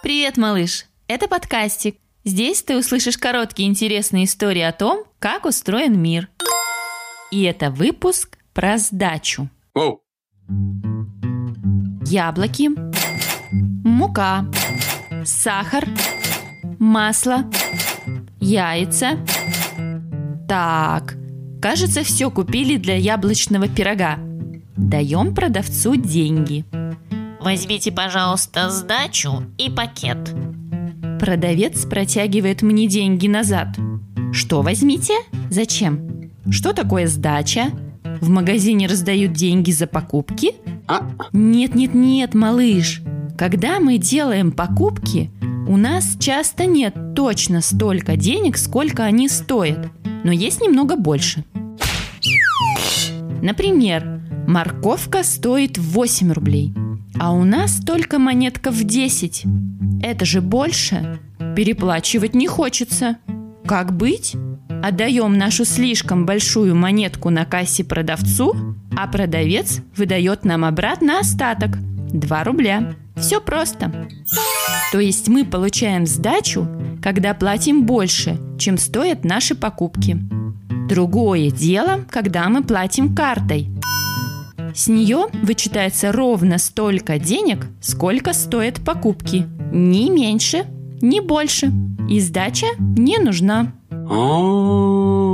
Привет, малыш! Это подкастик. Здесь ты услышишь короткие интересные истории о том, как устроен мир. И это выпуск про сдачу. Воу. Яблоки, мука, сахар, масло, яйца. Так, кажется, все купили для яблочного пирога. Даем продавцу деньги. Возьмите, пожалуйста, сдачу и пакет. Продавец протягивает мне деньги назад. Что возьмите? Зачем? Что такое сдача? В магазине раздают деньги за покупки? А, Нет, нет, нет, малыш. Когда мы делаем покупки, у нас часто нет точно столько денег, сколько они стоят, но есть немного больше. Например, морковка стоит 8 рублей, а у нас только монетка в 10. Это же больше. Переплачивать не хочется. Как быть? Отдаем нашу слишком большую монетку на кассе продавцу, а продавец выдает нам обратно остаток – 2 рубля. Все просто. То есть мы получаем сдачу, когда платим больше, чем стоят наши покупки. Другое дело, когда мы платим картой. С нее вычитается ровно столько денег, сколько стоят покупки. Ни меньше, ни больше. И сдача не нужна. о.